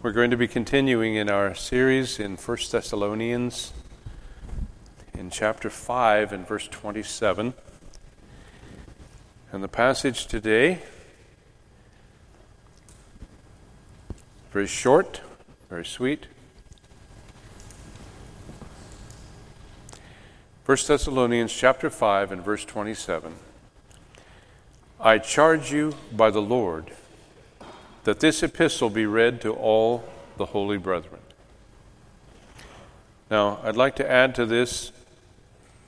We're going to be continuing in our series in 1 Thessalonians in chapter 5 and verse 27. And the passage today, very short, very sweet. 1 Thessalonians chapter 5 and verse 27. I charge you by the Lord that this epistle be read to all the holy brethren. Now, I'd like to add to this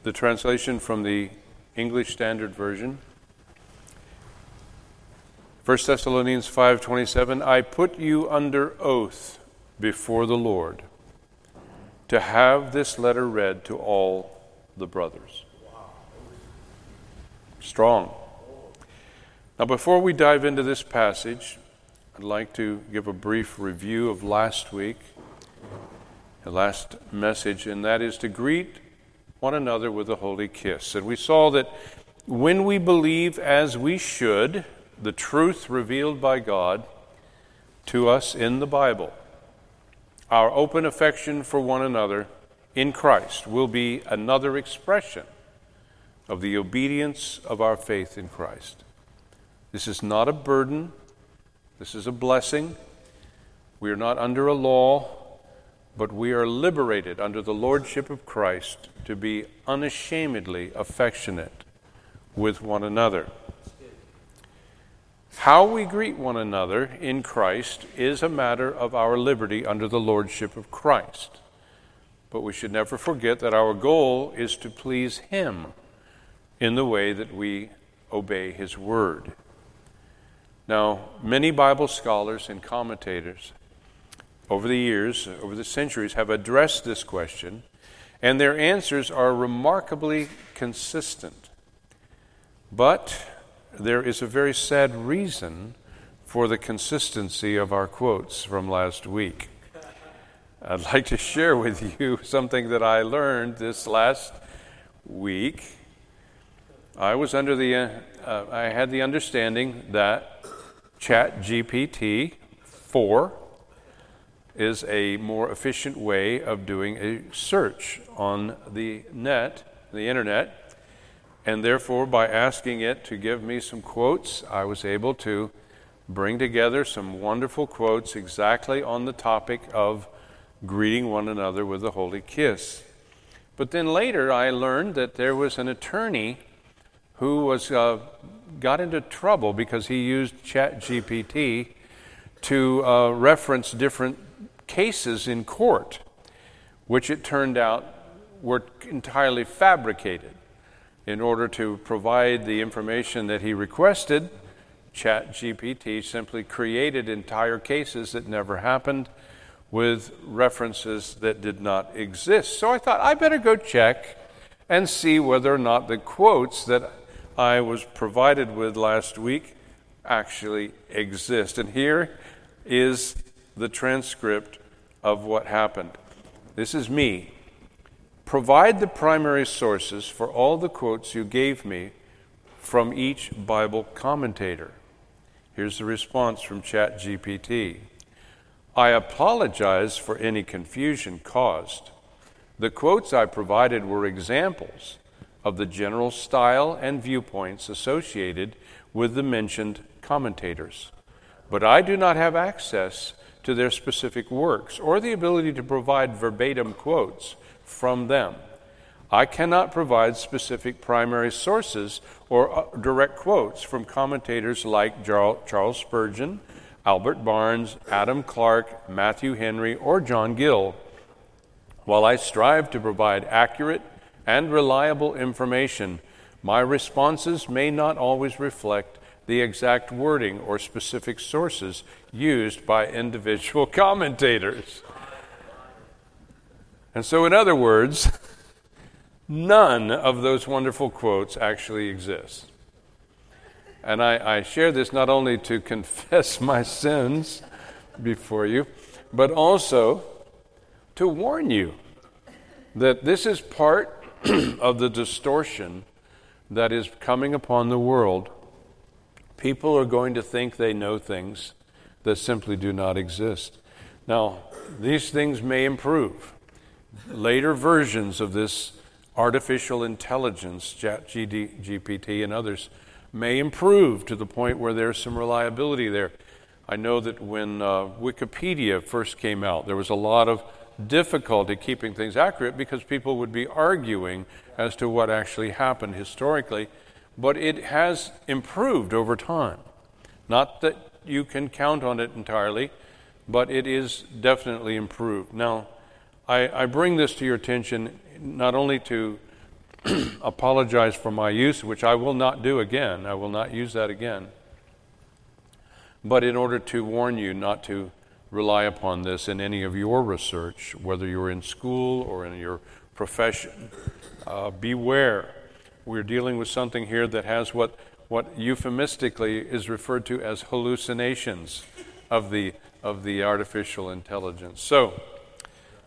the translation from the English Standard Version. 1 Thessalonians 5:27 I put you under oath before the Lord to have this letter read to all the brothers. Strong. Now before we dive into this passage, I'd like to give a brief review of last week, the last message, and that is to greet one another with a holy kiss. And we saw that when we believe as we should the truth revealed by God to us in the Bible, our open affection for one another in Christ will be another expression of the obedience of our faith in Christ. This is not a burden this is a blessing. We are not under a law, but we are liberated under the lordship of Christ to be unashamedly affectionate with one another. How we greet one another in Christ is a matter of our liberty under the lordship of Christ. But we should never forget that our goal is to please Him in the way that we obey His word. Now, many Bible scholars and commentators over the years, over the centuries, have addressed this question, and their answers are remarkably consistent. But there is a very sad reason for the consistency of our quotes from last week. I'd like to share with you something that I learned this last week. I was under the, uh, I had the understanding that Chat GPT 4 is a more efficient way of doing a search on the net, the internet, and therefore by asking it to give me some quotes, I was able to bring together some wonderful quotes exactly on the topic of greeting one another with a holy kiss. But then later I learned that there was an attorney who was uh, got into trouble because he used ChatGPT to uh, reference different cases in court, which it turned out were entirely fabricated. In order to provide the information that he requested, ChatGPT simply created entire cases that never happened with references that did not exist. So I thought I better go check and see whether or not the quotes that I was provided with last week actually exist. And here is the transcript of what happened. This is me. Provide the primary sources for all the quotes you gave me from each Bible commentator. Here's the response from ChatGPT. I apologize for any confusion caused. The quotes I provided were examples of the general style and viewpoints associated with the mentioned commentators. But I do not have access to their specific works or the ability to provide verbatim quotes from them. I cannot provide specific primary sources or uh, direct quotes from commentators like Charles Spurgeon, Albert Barnes, Adam Clarke, Matthew Henry, or John Gill. While I strive to provide accurate and reliable information, my responses may not always reflect the exact wording or specific sources used by individual commentators. And so, in other words, none of those wonderful quotes actually exist. And I, I, share this not only to confess my sins before you, but also to warn you that this is part of the distortion that is coming upon the world, people are going to think they know things that simply do not exist. Now, these things may improve. Later versions of this artificial intelligence, GPT and others, may improve to the point where there's some reliability there. I know that when uh, Wikipedia first came out, there was a lot of difficulty keeping things accurate because people would be arguing as to what actually happened historically. But it has improved over time. Not that you can count on it entirely, but it is definitely improved. Now, I, I bring this to your attention not only to apologize for my use, which I will not do again, I will not use that again, but in order to warn you not to rely upon this in any of your research, whether you're in school or in your profession. Uh, beware. We're dealing with something here that has what, what euphemistically is referred to as hallucinations of the, of the artificial intelligence. So,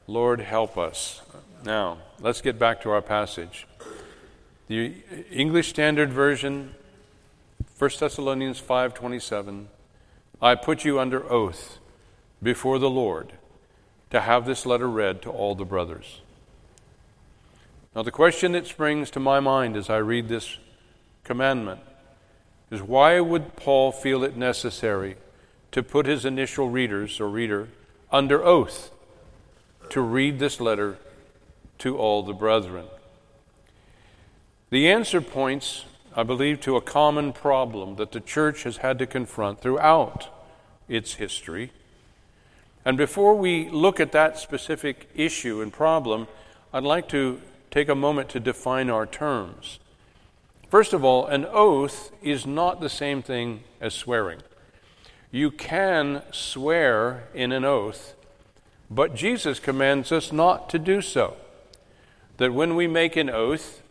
Lord, help us. Now, let's get back to our passage. The English Standard Version, 1 Thessalonians 5:27, I put you under oath before the Lord to have this letter read to all the brothers. Now, the question that springs to my mind as I read this commandment is why would Paul feel it necessary to put his initial readers or reader under oath to read this letter to all the brethren? The answer points, I believe, to a common problem that the church has had to confront throughout its history and before we look at that specific issue and problem, I'd like to take a moment to define our terms. First of all, an oath is not the same thing as swearing. You can swear in an oath, but Jesus commands us not to do so. That when we make an oath,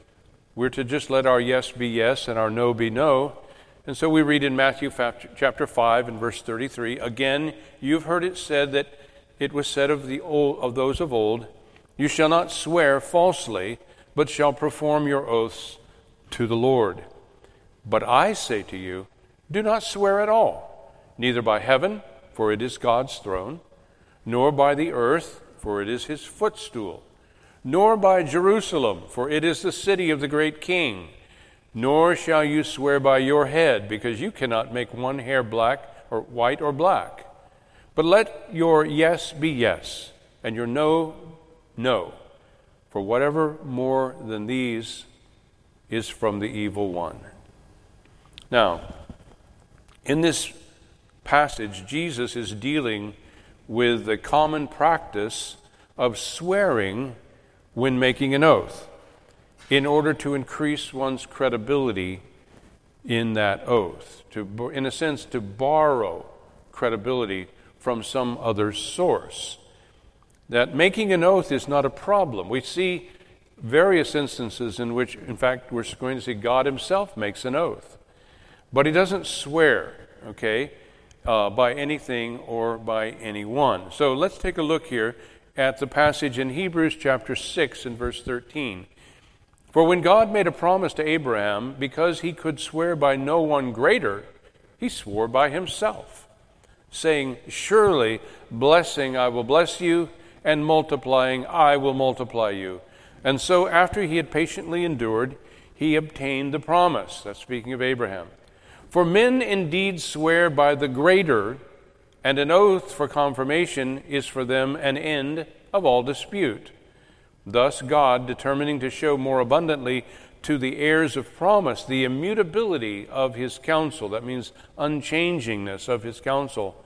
we're to just let our yes be yes and our no be no, and so we read in Matthew chapter 5 and verse 33 again, you've heard it said that it was said of, the old, of those of old, You shall not swear falsely, but shall perform your oaths to the Lord. But I say to you, do not swear at all, neither by heaven, for it is God's throne, nor by the earth, for it is his footstool, nor by Jerusalem, for it is the city of the great king nor shall you swear by your head, because you cannot make one hair black or white or black. But let your yes be yes, and your no, no. For whatever more than these is from the evil one. Now, in this passage, Jesus is dealing with the common practice of swearing when making an oath in order to increase one's credibility in that oath, to, in a sense, to borrow credibility from some other source. That making an oath is not a problem. We see various instances in which, in fact, we're going to see God Himself makes an oath. But He doesn't swear, okay, uh, by anything or by anyone. So let's take a look here at the passage in Hebrews chapter 6 and verse 13. For when God made a promise to Abraham, because he could swear by no one greater, he swore by himself, saying, Surely blessing I will bless you, and multiplying I will multiply you. And so, after he had patiently endured, he obtained the promise. That's speaking of Abraham. For men indeed swear by the greater, and an oath for confirmation is for them an end of all dispute. Thus, God, determining to show more abundantly to the heirs of promise the immutability of his counsel, that means unchangingness of his counsel,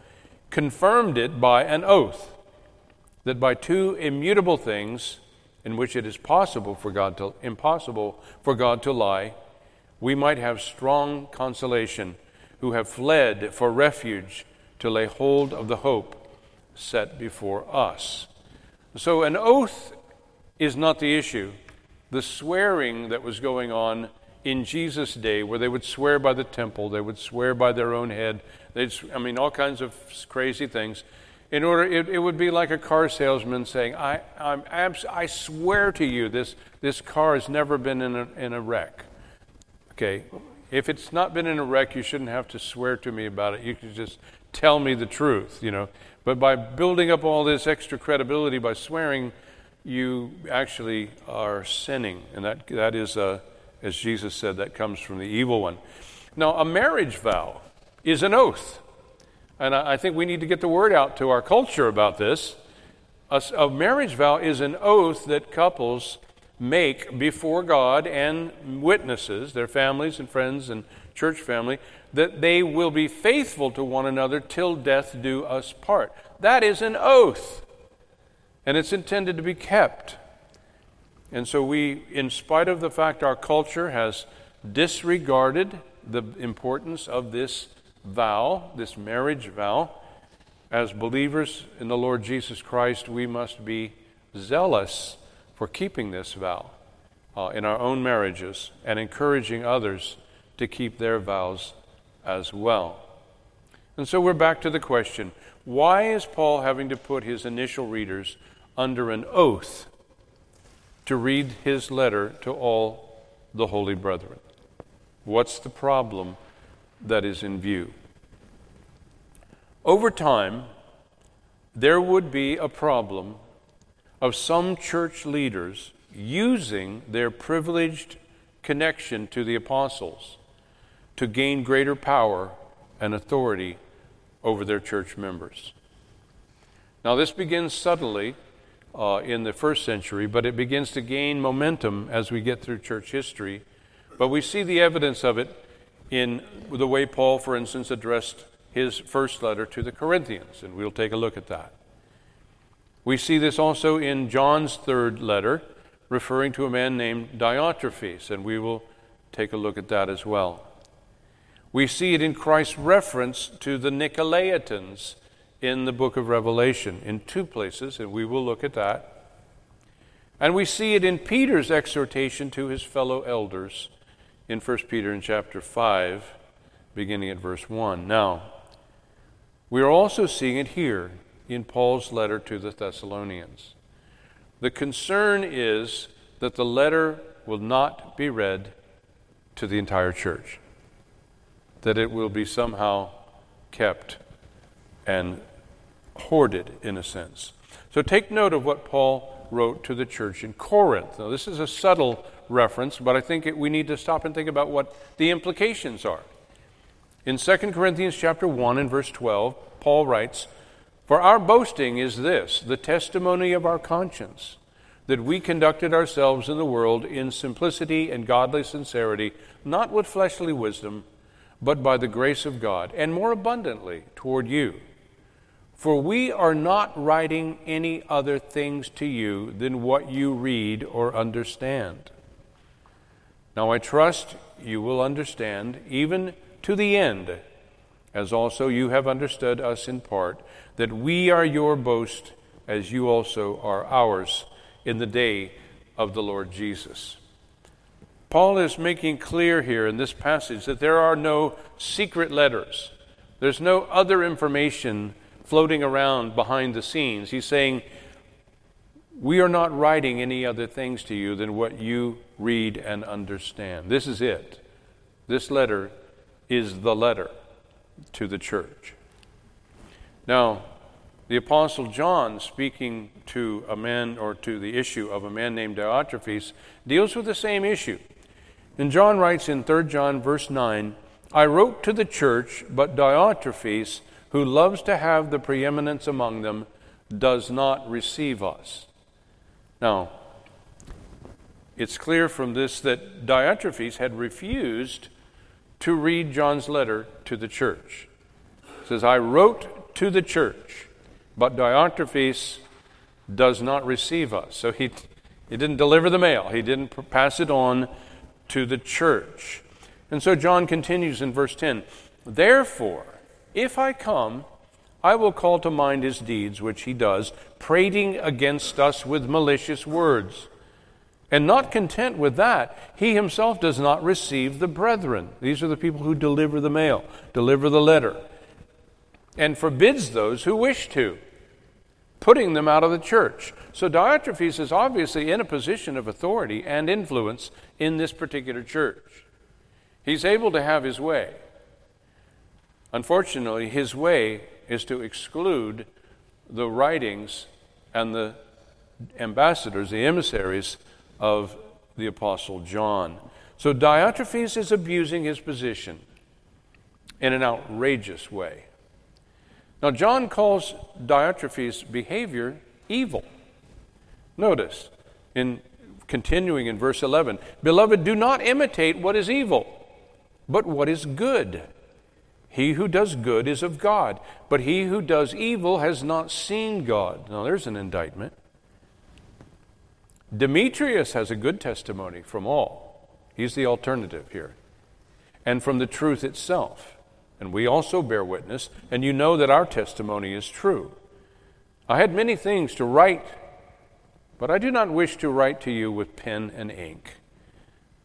confirmed it by an oath that by two immutable things in which it is possible for God to impossible for God to lie, we might have strong consolation who have fled for refuge to lay hold of the hope set before us. So an oath is not the issue. The swearing that was going on in Jesus' day, where they would swear by the temple, they would swear by their own head, they'd, I mean, all kinds of crazy things. In order, it, it would be like a car salesman saying, I, I'm abs- I swear to you, this, this car has never been in a, in a wreck. Okay, if it's not been in a wreck, you shouldn't have to swear to me about it. You could just tell me the truth, you know. But by building up all this extra credibility by swearing, you actually are sinning. And that, that is, uh, as Jesus said, that comes from the evil one. Now, a marriage vow is an oath. And I, I think we need to get the word out to our culture about this. A, a marriage vow is an oath that couples make before God and witnesses, their families and friends and church family, that they will be faithful to one another till death do us part. That is an oath, and it's intended to be kept. And so, we, in spite of the fact our culture has disregarded the importance of this vow, this marriage vow, as believers in the Lord Jesus Christ, we must be zealous for keeping this vow uh, in our own marriages and encouraging others to keep their vows as well. And so we're back to the question why is Paul having to put his initial readers under an oath to read his letter to all the holy brethren? What's the problem that is in view? Over time, there would be a problem of some church leaders using their privileged connection to the apostles to gain greater power and authority over their church members. Now, this begins subtly uh, in the first century, but it begins to gain momentum as we get through church history. But we see the evidence of it in the way Paul, for instance, addressed his first letter to the Corinthians, and we'll take a look at that. We see this also in John's third letter, referring to a man named Diotrephes, and we will take a look at that as well. We see it in Christ's reference to the Nicolaitans in the book of Revelation in two places, and we will look at that. And we see it in Peter's exhortation to his fellow elders in 1 Peter in chapter 5, beginning at verse 1. Now, we are also seeing it here in Paul's letter to the Thessalonians. The concern is that the letter will not be read to the entire church, that it will be somehow kept and hoarded in a sense. So take note of what Paul wrote to the church in Corinth. Now, this is a subtle reference, but I think it, we need to stop and think about what the implications are. In 2 Corinthians chapter 1 and verse 12, Paul writes, for our boasting is this the testimony of our conscience, that we conducted ourselves in the world in simplicity and godly sincerity, not with fleshly wisdom, but by the grace of God, and more abundantly toward you. For we are not writing any other things to you than what you read or understand. Now I trust you will understand, even to the end, as also you have understood us in part that we are your boast as you also are ours in the day of the Lord Jesus. Paul is making clear here in this passage that there are no secret letters. There's no other information floating around behind the scenes. He's saying, We are not writing any other things to you than what you read and understand. This is it. This letter is the letter to the church. Now, the Apostle John, speaking to a man or to the issue of a man named Diotrephes, deals with the same issue. And John writes in 3 John, verse 9, I wrote to the church, but Diotrephes, who loves to have the preeminence among them, does not receive us. Now, it's clear from this that Diotrephes had refused to read John's letter to the church. It says, I wrote to the church, but Diotrephes does not receive us. So he, he didn't deliver the mail, he didn't pass it on to the church. And so John continues in verse 10 Therefore, if I come, I will call to mind his deeds, which he does, prating against us with malicious words. And not content with that, he himself does not receive the brethren. These are the people who deliver the mail, deliver the letter and forbids those who wish to, putting them out of the church. So Diotrephes is obviously in a position of authority and influence in this particular church. He's able to have his way. Unfortunately, his way is to exclude the writings and the ambassadors, the emissaries of the Apostle John. So Diotrephes is abusing his position in an outrageous way. Now, John calls Diotrephes' behavior evil. Notice, in continuing in verse 11, Beloved, do not imitate what is evil, but what is good. He who does good is of God, but he who does evil has not seen God. Now, there's an indictment. Demetrius has a good testimony from all. He's the alternative here. And from the truth itself. And we also bear witness, and you know that our testimony is true. I had many things to write, but I do not wish to write to you with pen and ink.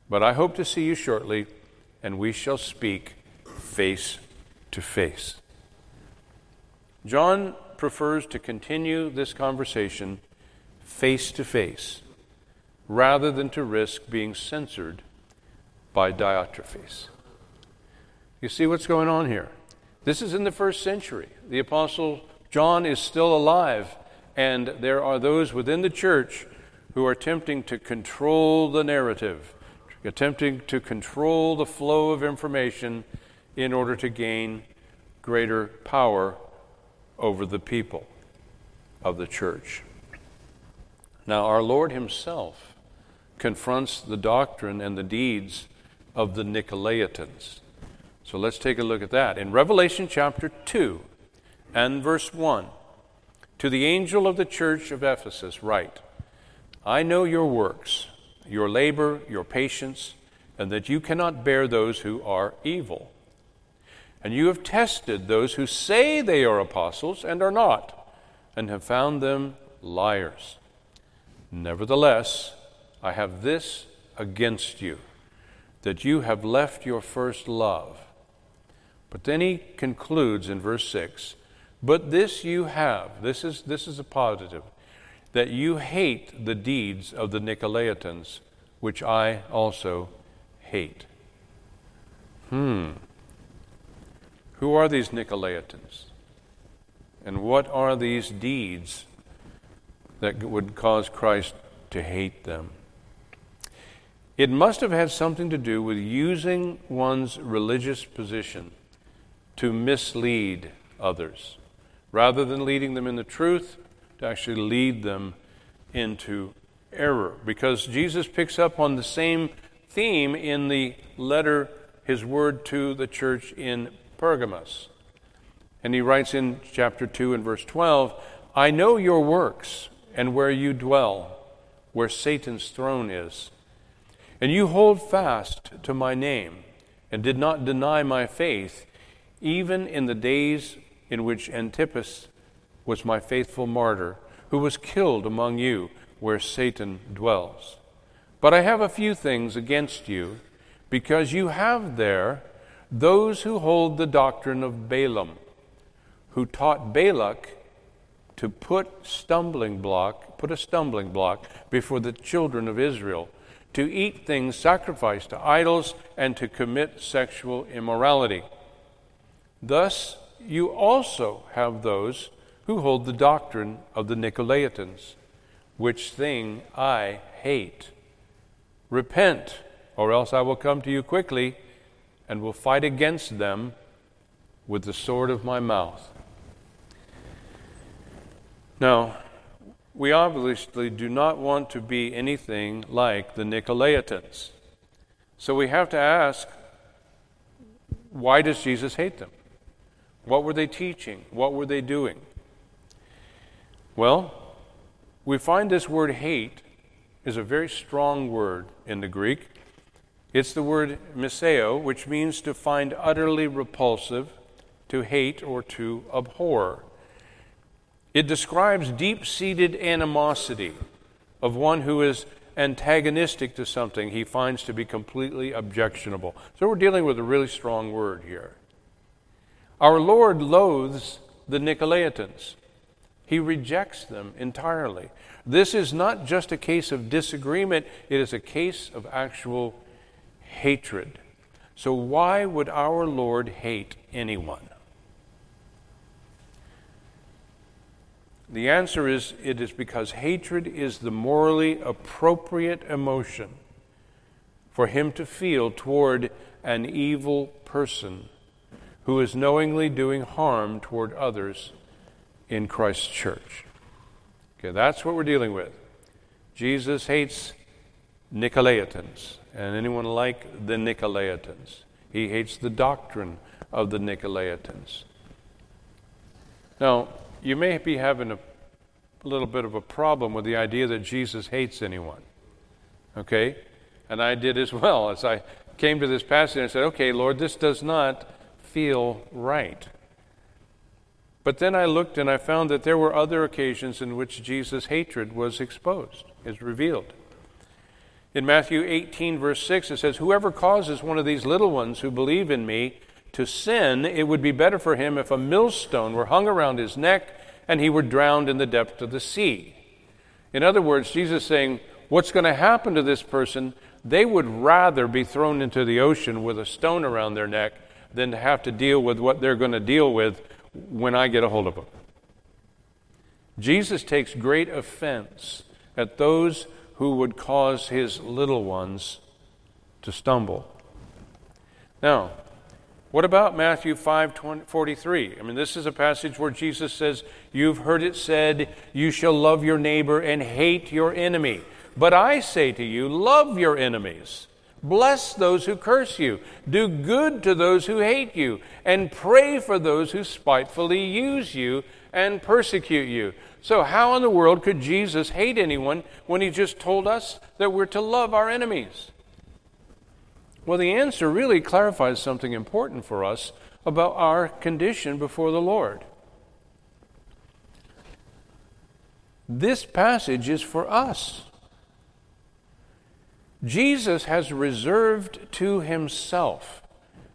But I hope to see you shortly, and we shall speak face to face. John prefers to continue this conversation face to face rather than to risk being censored by Diotrephes. You see what's going on here? This is in the first century. The Apostle John is still alive, and there are those within the church who are attempting to control the narrative, attempting to control the flow of information in order to gain greater power over the people of the church. Now, our Lord Himself confronts the doctrine and the deeds of the Nicolaitans. So let's take a look at that. In Revelation chapter 2 and verse 1, to the angel of the church of Ephesus, write, I know your works, your labor, your patience, and that you cannot bear those who are evil. And you have tested those who say they are apostles and are not, and have found them liars. Nevertheless, I have this against you, that you have left your first love. But then he concludes in verse 6 But this you have, this is, this is a positive, that you hate the deeds of the Nicolaitans, which I also hate. Hmm. Who are these Nicolaitans? And what are these deeds that would cause Christ to hate them? It must have had something to do with using one's religious position to mislead others. Rather than leading them in the truth, to actually lead them into error. Because Jesus picks up on the same theme in the letter, his word to the church in Pergamos. And he writes in chapter 2 and verse 12 I know your works and where you dwell, where Satan's throne is. And you hold fast to my name and did not deny my faith even in the days in which Antipas was my faithful martyr, who was killed among you where Satan dwells. But I have a few things against you, because you have there those who hold the doctrine of Balaam, who taught Balak to put stumbling block, put a stumbling block before the children of Israel, to eat things sacrificed to idols and to commit sexual immorality. Thus, you also have those who hold the doctrine of the Nicolaitans, which thing I hate. Repent, or else I will come to you quickly and will fight against them with the sword of my mouth. Now, we obviously do not want to be anything like the Nicolaitans. So we have to ask why does Jesus hate them? What were they teaching? What were they doing? Well, we find this word hate is a very strong word in the Greek. It's the word miseo, which means to find utterly repulsive, to hate, or to abhor. It describes deep seated animosity of one who is antagonistic to something he finds to be completely objectionable. So we're dealing with a really strong word here. Our Lord loathes the Nicolaitans. He rejects them entirely. This is not just a case of disagreement, it is a case of actual hatred. So, why would our Lord hate anyone? The answer is it is because hatred is the morally appropriate emotion for him to feel toward an evil person who is knowingly doing harm toward others in Christ's church. Okay, that's what we're dealing with. Jesus hates Nicolaitans and anyone like the Nicolaitans. He hates the doctrine of the Nicolaitans. Now, you may be having a little bit of a problem with the idea that Jesus hates anyone. Okay? And I did as well. As I came to this passage, I said, okay, Lord, this does not feel right. But then I looked and I found that there were other occasions in which Jesus' hatred was exposed, is revealed. In Matthew 18, verse 6, it says, Whoever causes one of these little ones who believe in me to sin, it would be better for him if a millstone were hung around his neck and he were drowned in the depth of the sea. In other words, Jesus is saying, What's going to happen to this person? They would rather be thrown into the ocean with a stone around their neck than to have to deal with what they're going to deal with when I get a hold of them. Jesus takes great offense at those who would cause his little ones to stumble. Now, what about Matthew 5 43? I mean, this is a passage where Jesus says, You've heard it said, You shall love your neighbor and hate your enemy. But I say to you, love your enemies. Bless those who curse you. Do good to those who hate you. And pray for those who spitefully use you and persecute you. So, how in the world could Jesus hate anyone when he just told us that we're to love our enemies? Well, the answer really clarifies something important for us about our condition before the Lord. This passage is for us. Jesus has reserved to himself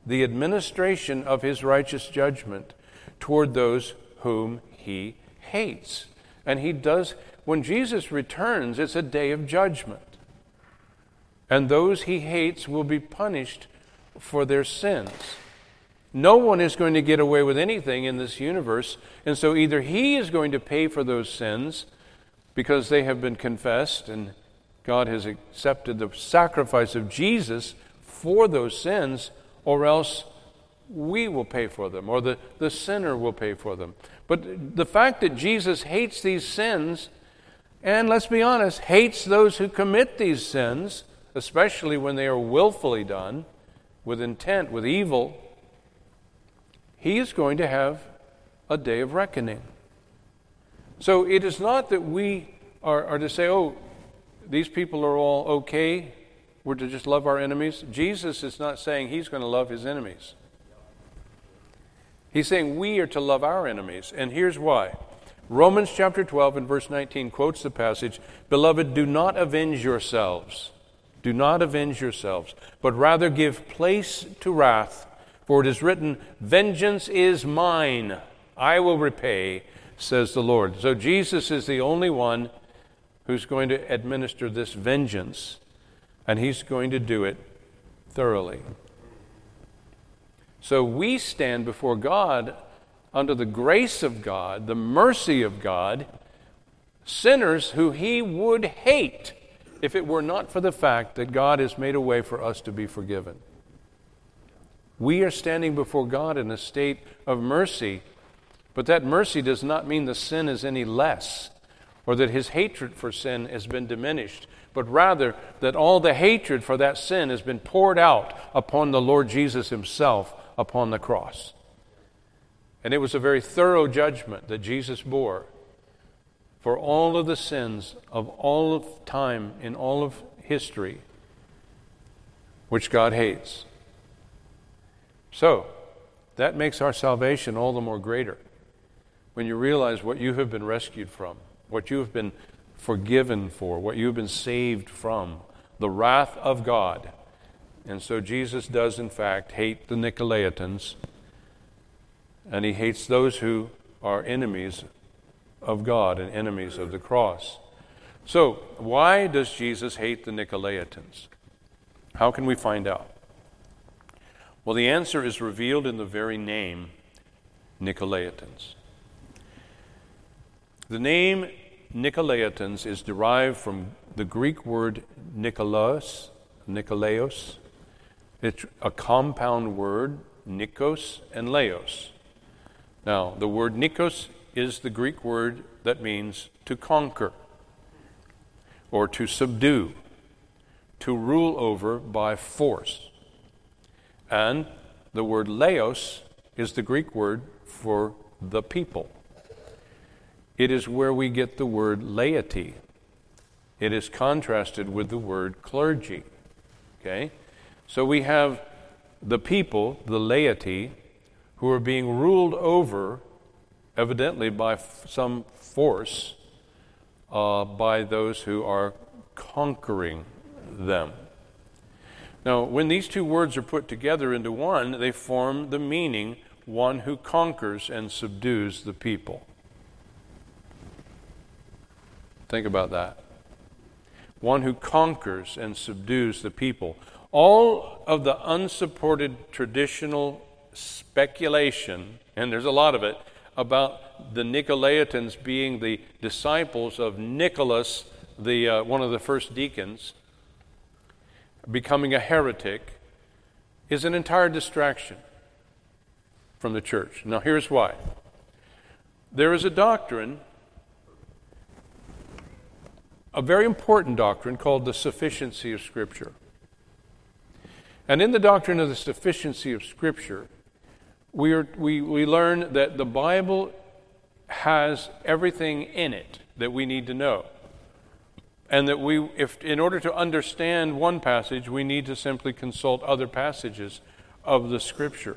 the administration of his righteous judgment toward those whom he hates. And he does, when Jesus returns, it's a day of judgment. And those he hates will be punished for their sins. No one is going to get away with anything in this universe. And so either he is going to pay for those sins because they have been confessed and God has accepted the sacrifice of Jesus for those sins, or else we will pay for them, or the, the sinner will pay for them. But the fact that Jesus hates these sins, and let's be honest, hates those who commit these sins, especially when they are willfully done, with intent, with evil, he is going to have a day of reckoning. So it is not that we are, are to say, oh, these people are all okay. We're to just love our enemies. Jesus is not saying he's going to love his enemies. He's saying we are to love our enemies. And here's why. Romans chapter 12 and verse 19 quotes the passage Beloved, do not avenge yourselves. Do not avenge yourselves, but rather give place to wrath. For it is written, Vengeance is mine. I will repay, says the Lord. So Jesus is the only one who's going to administer this vengeance, and he's going to do it thoroughly. So we stand before God under the grace of God, the mercy of God, sinners who he would hate if it were not for the fact that God has made a way for us to be forgiven. We are standing before God in a state of mercy, but that mercy does not mean the sin is any less or that his hatred for sin has been diminished, but rather that all the hatred for that sin has been poured out upon the Lord Jesus himself upon the cross. And it was a very thorough judgment that Jesus bore for all of the sins of all of time in all of history, which God hates. So, that makes our salvation all the more greater when you realize what you have been rescued from what you have been forgiven for, what you have been saved from, the wrath of God. And so Jesus does, in fact, hate the Nicolaitans, and he hates those who are enemies of God and enemies of the cross. So, why does Jesus hate the Nicolaitans? How can we find out? Well, the answer is revealed in the very name Nicolaitans. The name Nicolaitans is derived from the Greek word Nikolaos, Nikolaos. It's a compound word, Nikos and Laos. Now, the word Nikos is the Greek word that means to conquer or to subdue, to rule over by force. And the word Laos is the Greek word for the people. It is where we get the word laity. It is contrasted with the word clergy. Okay? So we have the people, the laity, who are being ruled over, evidently by f- some force, uh, by those who are conquering them. Now, when these two words are put together into one, they form the meaning one who conquers and subdues the people. Think about that. One who conquers and subdues the people. All of the unsupported traditional speculation, and there's a lot of it, about the Nicolaitans being the disciples of Nicholas, the, uh, one of the first deacons, becoming a heretic, is an entire distraction from the church. Now, here's why. There is a doctrine a very important doctrine called the sufficiency of Scripture. And in the doctrine of the sufficiency of Scripture, we, are, we, we learn that the Bible has everything in it that we need to know. And that we, if, in order to understand one passage, we need to simply consult other passages of the Scripture.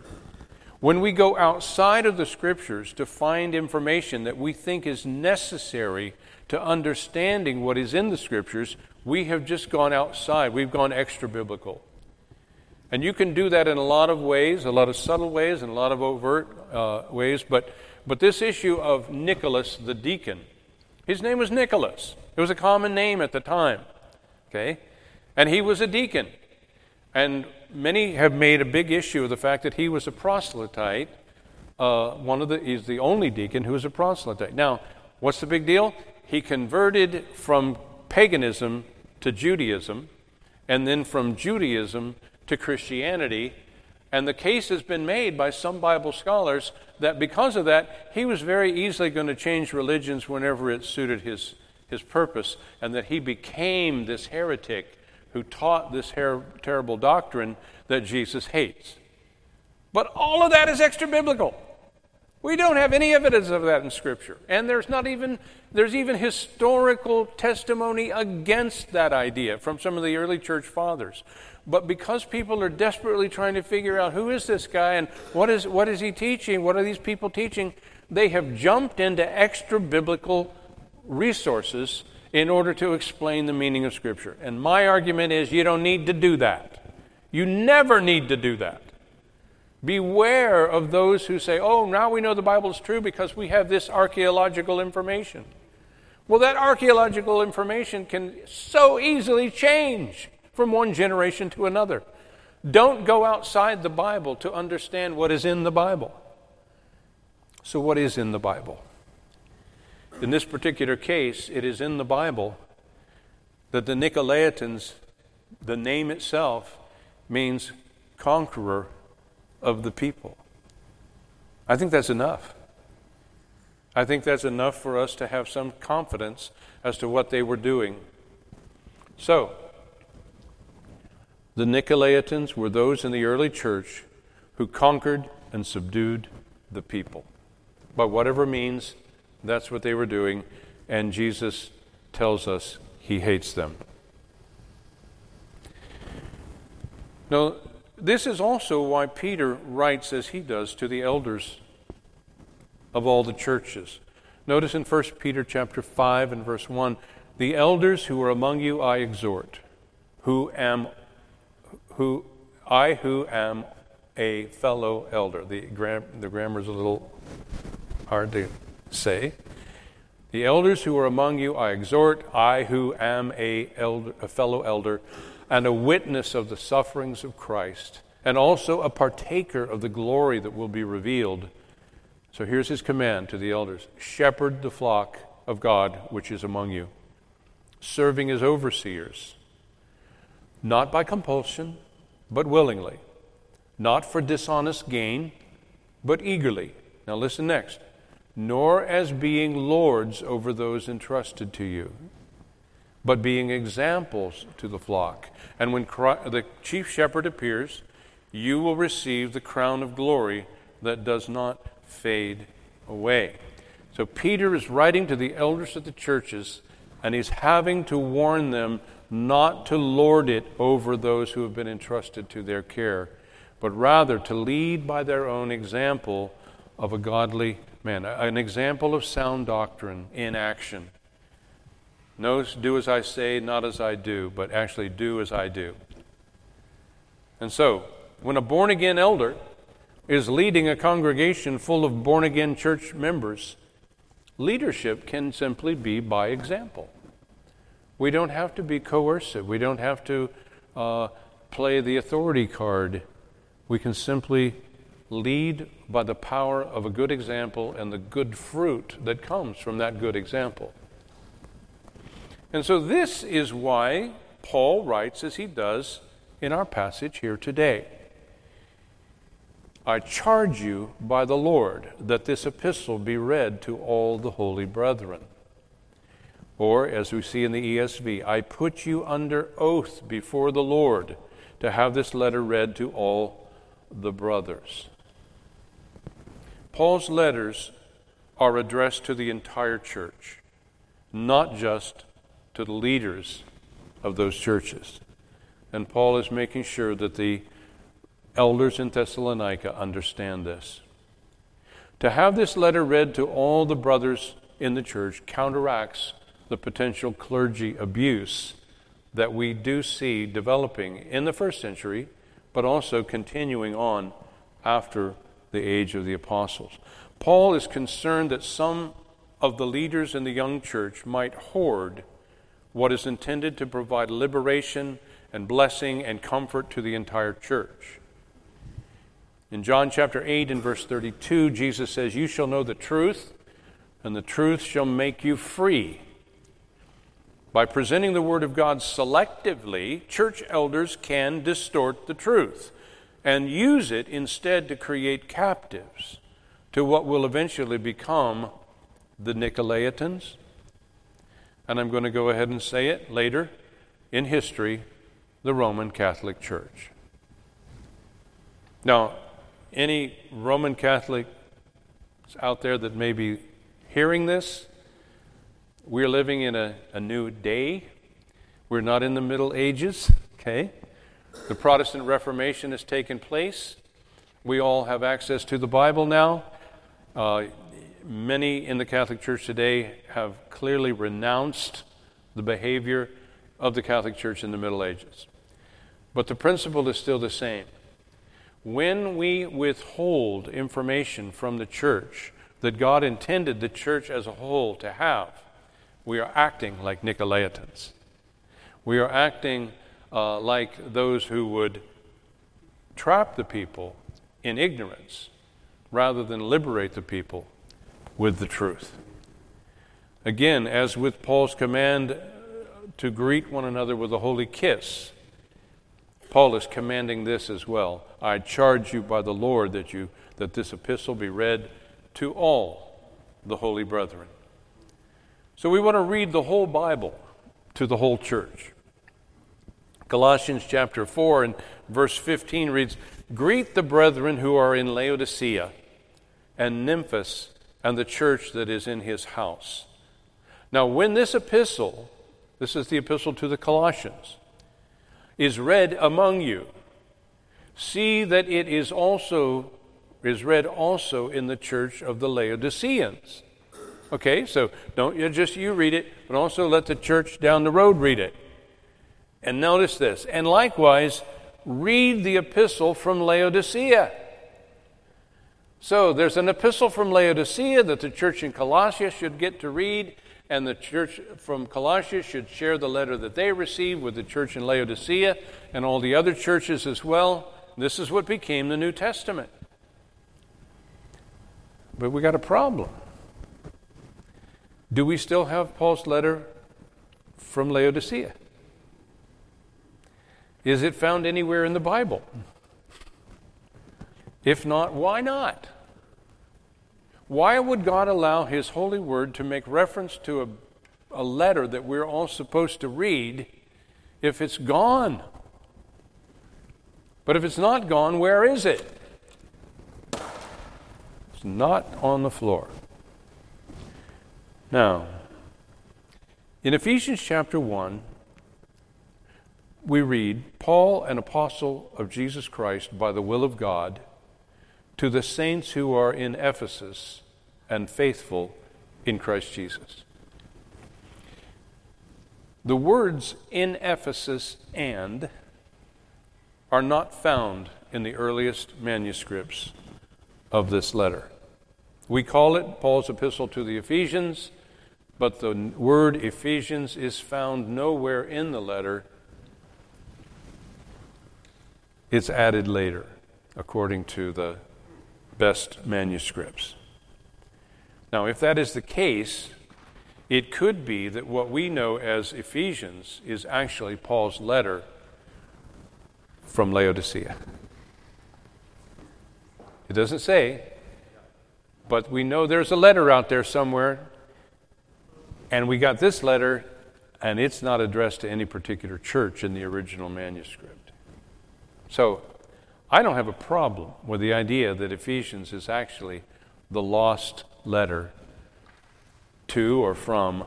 When we go outside of the Scriptures to find information that we think is necessary to understanding what is in the scriptures, we have just gone outside. We've gone extra biblical. And you can do that in a lot of ways, a lot of subtle ways, and a lot of overt uh, ways. But, but this issue of Nicholas the deacon, his name was Nicholas. It was a common name at the time. Okay? And he was a deacon. And many have made a big issue of the fact that he was a proselyte. Uh, one of the, he's the only deacon who was a proselyte. Now, what's the big deal? he converted from paganism to Judaism, and then from Judaism to Christianity. And the case has been made by some Bible scholars that because of that, he was very easily going to change religions whenever it suited his, his purpose, and that he became this heretic who taught this her- terrible doctrine that Jesus hates. But all of that is extra biblical. We don't have any evidence of that in Scripture. And there's not even there's even historical testimony against that idea from some of the early church fathers. But because people are desperately trying to figure out who is this guy and what is what is he teaching? What are these people teaching? They have jumped into extra biblical resources in order to explain the meaning of Scripture. And my argument is you don't need to do that. You never need to do that. Beware of those who say, oh, now we know the Bible is true because we have this archaeological information. Well, that archaeological information can so easily change from one generation to another. Don't go outside the Bible to understand what is in the Bible. So, what is in the Bible? In this particular case, it is in the Bible that the Nicolaitans, the name itself, means conqueror of the people. I think that's enough. I think that's enough for us to have some confidence as to what they were doing. So, the Nicolaitans were those in the early church who conquered and subdued the people. By whatever means, that's what they were doing, and Jesus tells us he hates them. Now, this is also why Peter writes as he does to the elders of all the churches. Notice in 1 Peter chapter 5 and verse 1, the elders who are among you I exhort, who am who I who am a fellow elder. The, gram, the grammar is a little hard to say. The elders who are among you I exhort, I who am a, elder, a fellow elder and a witness of the sufferings of Christ, and also a partaker of the glory that will be revealed. So here's his command to the elders shepherd the flock of God which is among you, serving as overseers, not by compulsion, but willingly, not for dishonest gain, but eagerly. Now listen next. Nor as being lords over those entrusted to you, but being examples to the flock. And when Christ, the chief shepherd appears, you will receive the crown of glory that does not fade away. So Peter is writing to the elders of the churches, and he's having to warn them not to lord it over those who have been entrusted to their care, but rather to lead by their own example of a godly man, an example of sound doctrine in action. No, do as I say, not as I do, but actually do as I do. And so, when a born again elder is leading a congregation full of born again church members, leadership can simply be by example. We don't have to be coercive, we don't have to uh, play the authority card. We can simply lead by the power of a good example and the good fruit that comes from that good example. And so, this is why Paul writes as he does in our passage here today. I charge you by the Lord that this epistle be read to all the holy brethren. Or, as we see in the ESV, I put you under oath before the Lord to have this letter read to all the brothers. Paul's letters are addressed to the entire church, not just to the leaders of those churches. And Paul is making sure that the elders in Thessalonica understand this. To have this letter read to all the brothers in the church counteracts the potential clergy abuse that we do see developing in the first century, but also continuing on after the age of the apostles. Paul is concerned that some of the leaders in the young church might hoard what is intended to provide liberation and blessing and comfort to the entire church. In John chapter 8 and verse 32, Jesus says, You shall know the truth, and the truth shall make you free. By presenting the Word of God selectively, church elders can distort the truth and use it instead to create captives to what will eventually become the Nicolaitans. And I'm going to go ahead and say it later in history the Roman Catholic Church. Now, any Roman Catholics out there that may be hearing this, we're living in a, a new day. We're not in the Middle Ages, okay? The Protestant Reformation has taken place. We all have access to the Bible now. Uh, many in the Catholic Church today have clearly renounced the behavior of the Catholic Church in the Middle Ages. But the principle is still the same. When we withhold information from the church that God intended the church as a whole to have, we are acting like Nicolaitans. We are acting uh, like those who would trap the people in ignorance rather than liberate the people with the truth. Again, as with Paul's command to greet one another with a holy kiss, Paul is commanding this as well. I charge you by the Lord that you that this epistle be read to all the holy brethren. So we want to read the whole Bible to the whole church. Colossians chapter 4 and verse 15 reads, Greet the brethren who are in Laodicea and Nymphas and the church that is in his house. Now, when this epistle, this is the epistle to the Colossians, is read among you, see that it is also is read also in the church of the Laodiceans. Okay, so don't you just you read it, but also let the church down the road read it. And notice this, and likewise read the epistle from Laodicea. So there's an epistle from Laodicea that the church in Colossia should get to read, and the church from Colossia should share the letter that they received with the church in Laodicea and all the other churches as well. This is what became the New Testament. But we got a problem. Do we still have Paul's letter from Laodicea? Is it found anywhere in the Bible? If not, why not? Why would God allow His holy word to make reference to a, a letter that we're all supposed to read if it's gone? But if it's not gone, where is it? It's not on the floor. Now, in Ephesians chapter 1, we read Paul, an apostle of Jesus Christ by the will of God, to the saints who are in Ephesus and faithful in Christ Jesus. The words in Ephesus and are not found in the earliest manuscripts of this letter. We call it Paul's epistle to the Ephesians, but the word Ephesians is found nowhere in the letter. It's added later, according to the best manuscripts. Now, if that is the case, it could be that what we know as Ephesians is actually Paul's letter from Laodicea. It doesn't say, but we know there's a letter out there somewhere, and we got this letter, and it's not addressed to any particular church in the original manuscript. So, I don't have a problem with the idea that Ephesians is actually the lost letter to or from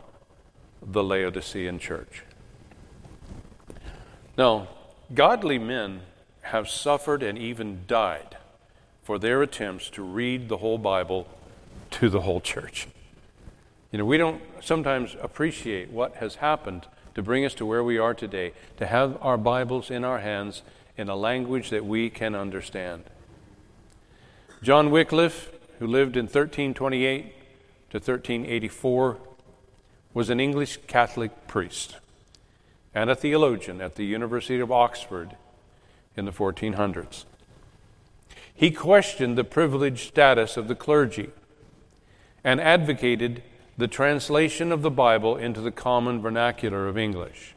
the Laodicean church. Now, godly men have suffered and even died for their attempts to read the whole Bible to the whole church. You know, we don't sometimes appreciate what has happened to bring us to where we are today, to have our Bibles in our hands in a language that we can understand. John Wycliffe, who lived in 1328 to 1384, was an English Catholic priest and a theologian at the University of Oxford in the 1400s. He questioned the privileged status of the clergy and advocated the translation of the Bible into the common vernacular of English.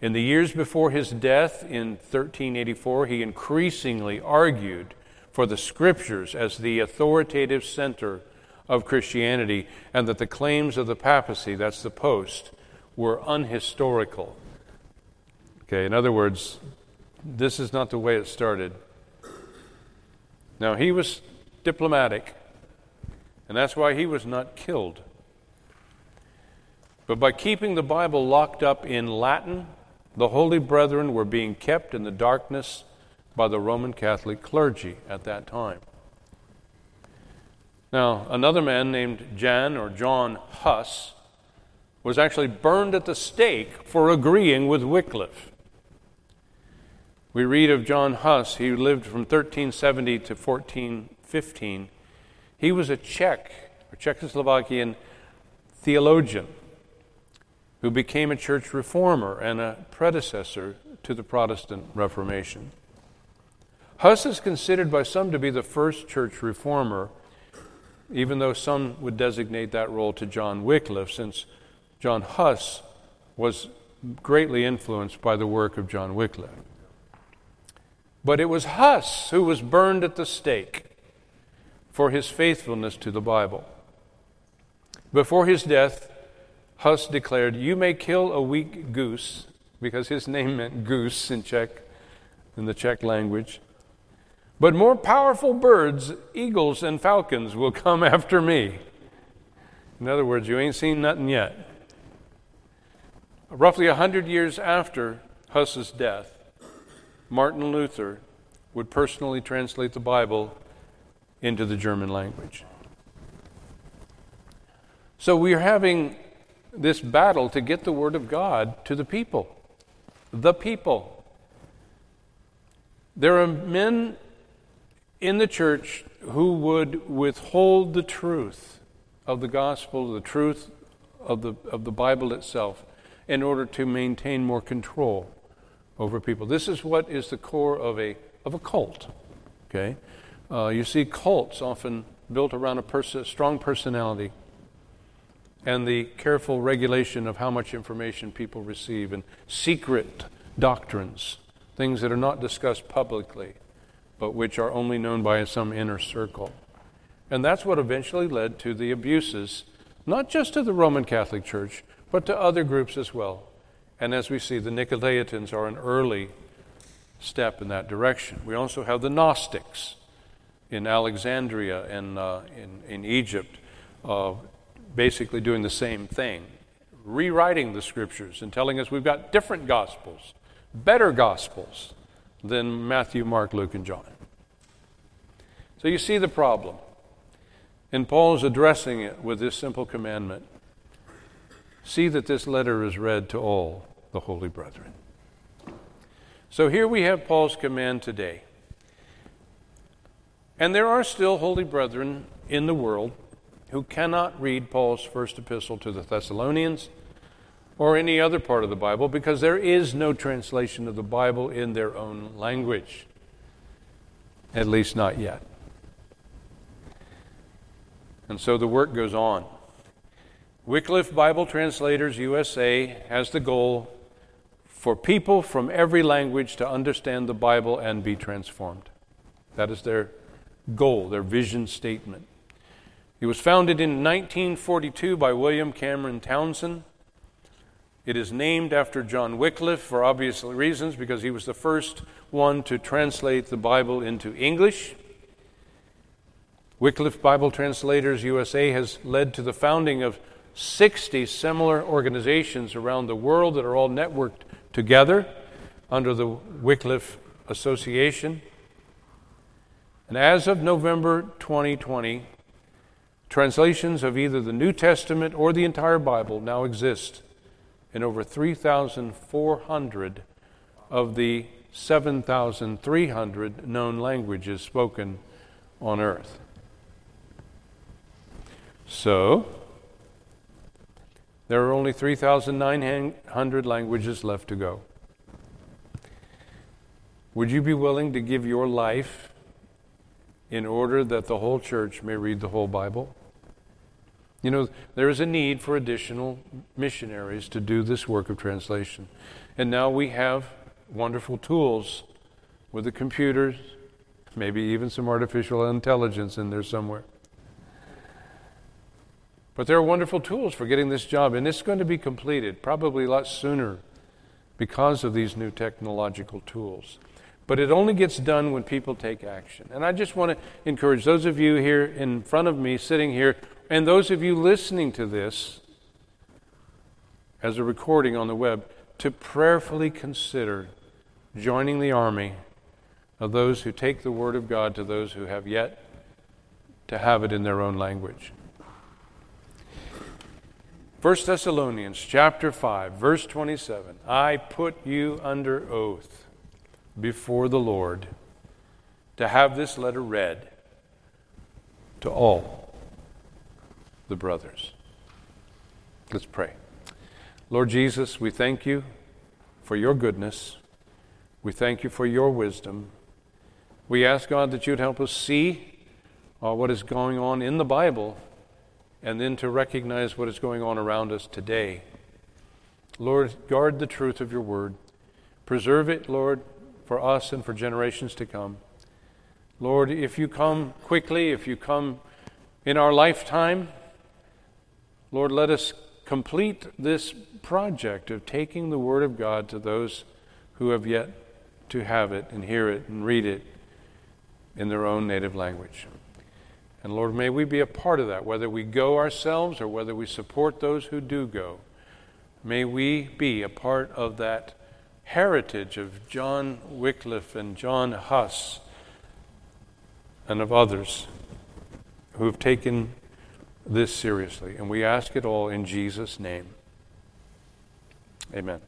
In the years before his death in 1384, he increasingly argued for the scriptures as the authoritative center of Christianity and that the claims of the papacy, that's the post, were unhistorical. Okay, in other words, this is not the way it started. Now, he was diplomatic, and that's why he was not killed. But by keeping the Bible locked up in Latin, the holy brethren were being kept in the darkness by the Roman Catholic clergy at that time. Now, another man named Jan or John Huss was actually burned at the stake for agreeing with Wycliffe. We read of John Huss, he lived from 1370 to 1415. He was a Czech, a Czechoslovakian theologian who became a church reformer and a predecessor to the Protestant Reformation. Huss is considered by some to be the first church reformer, even though some would designate that role to John Wycliffe, since John Huss was greatly influenced by the work of John Wycliffe. But it was Huss who was burned at the stake for his faithfulness to the Bible. Before his death, Huss declared, You may kill a weak goose, because his name meant goose in Czech, in the Czech language. But more powerful birds, eagles and falcons, will come after me. In other words, you ain't seen nothing yet. Roughly a hundred years after Huss's death, Martin Luther would personally translate the Bible into the German language. So we are having this battle to get the Word of God to the people. The people. There are men in the church who would withhold the truth of the gospel, the truth of the, of the Bible itself, in order to maintain more control over people. This is what is the core of a, of a cult. Okay? Uh, you see cults often built around a, pers- strong personality and the careful regulation of how much information people receive and secret doctrines, things that are not discussed publicly, but which are only known by some inner circle. And that's what eventually led to the abuses, not just to the Roman Catholic Church, but to other groups as well. And as we see, the Nicolaitans are an early step in that direction. We also have the Gnostics in Alexandria and uh, in, in Egypt, uh, basically doing the same thing, rewriting the scriptures and telling us we've got different gospels, better gospels than Matthew, Mark, Luke, and John. So you see the problem. And Paul is addressing it with this simple commandment See that this letter is read to all the holy brethren. So here we have Paul's command today. And there are still holy brethren in the world who cannot read Paul's first epistle to the Thessalonians or any other part of the Bible because there is no translation of the Bible in their own language. At least not yet. And so the work goes on. Wycliffe Bible Translators USA has the goal for people from every language to understand the Bible and be transformed. That is their goal, their vision statement. It was founded in 1942 by William Cameron Townsend. It is named after John Wycliffe for obvious reasons because he was the first one to translate the Bible into English. Wycliffe Bible Translators USA has led to the founding of 60 similar organizations around the world that are all networked together under the Wycliffe Association. And as of November 2020, translations of either the New Testament or the entire Bible now exist in over 3,400 of the 7,300 known languages spoken on earth. So, there are only 3,900 languages left to go. Would you be willing to give your life in order that the whole church may read the whole Bible? You know, there is a need for additional missionaries to do this work of translation. And now we have wonderful tools with the computers, maybe even some artificial intelligence in there somewhere. But there are wonderful tools for getting this job, and it's going to be completed probably a lot sooner because of these new technological tools. But it only gets done when people take action. And I just want to encourage those of you here in front of me, sitting here, and those of you listening to this as a recording on the web, to prayerfully consider joining the army of those who take the Word of God to those who have yet to have it in their own language. 1 Thessalonians chapter 5 verse 27 I put you under oath before the Lord to have this letter read to all the brothers. Let's pray. Lord Jesus, we thank you for your goodness. We thank you for your wisdom. We ask God that you'd help us see uh, what is going on in the Bible and then to recognize what is going on around us today. Lord, guard the truth of your word. Preserve it, Lord, for us and for generations to come. Lord, if you come quickly, if you come in our lifetime, Lord, let us complete this project of taking the Word of God to those who have yet to have it and hear it and read it in their own native language. And Lord, may we be a part of that, whether we go ourselves or whether we support those who do go. May we be a part of that heritage of John Wycliffe and John Huss and of others who have taken this seriously. And we ask it all in Jesus' name. Amen.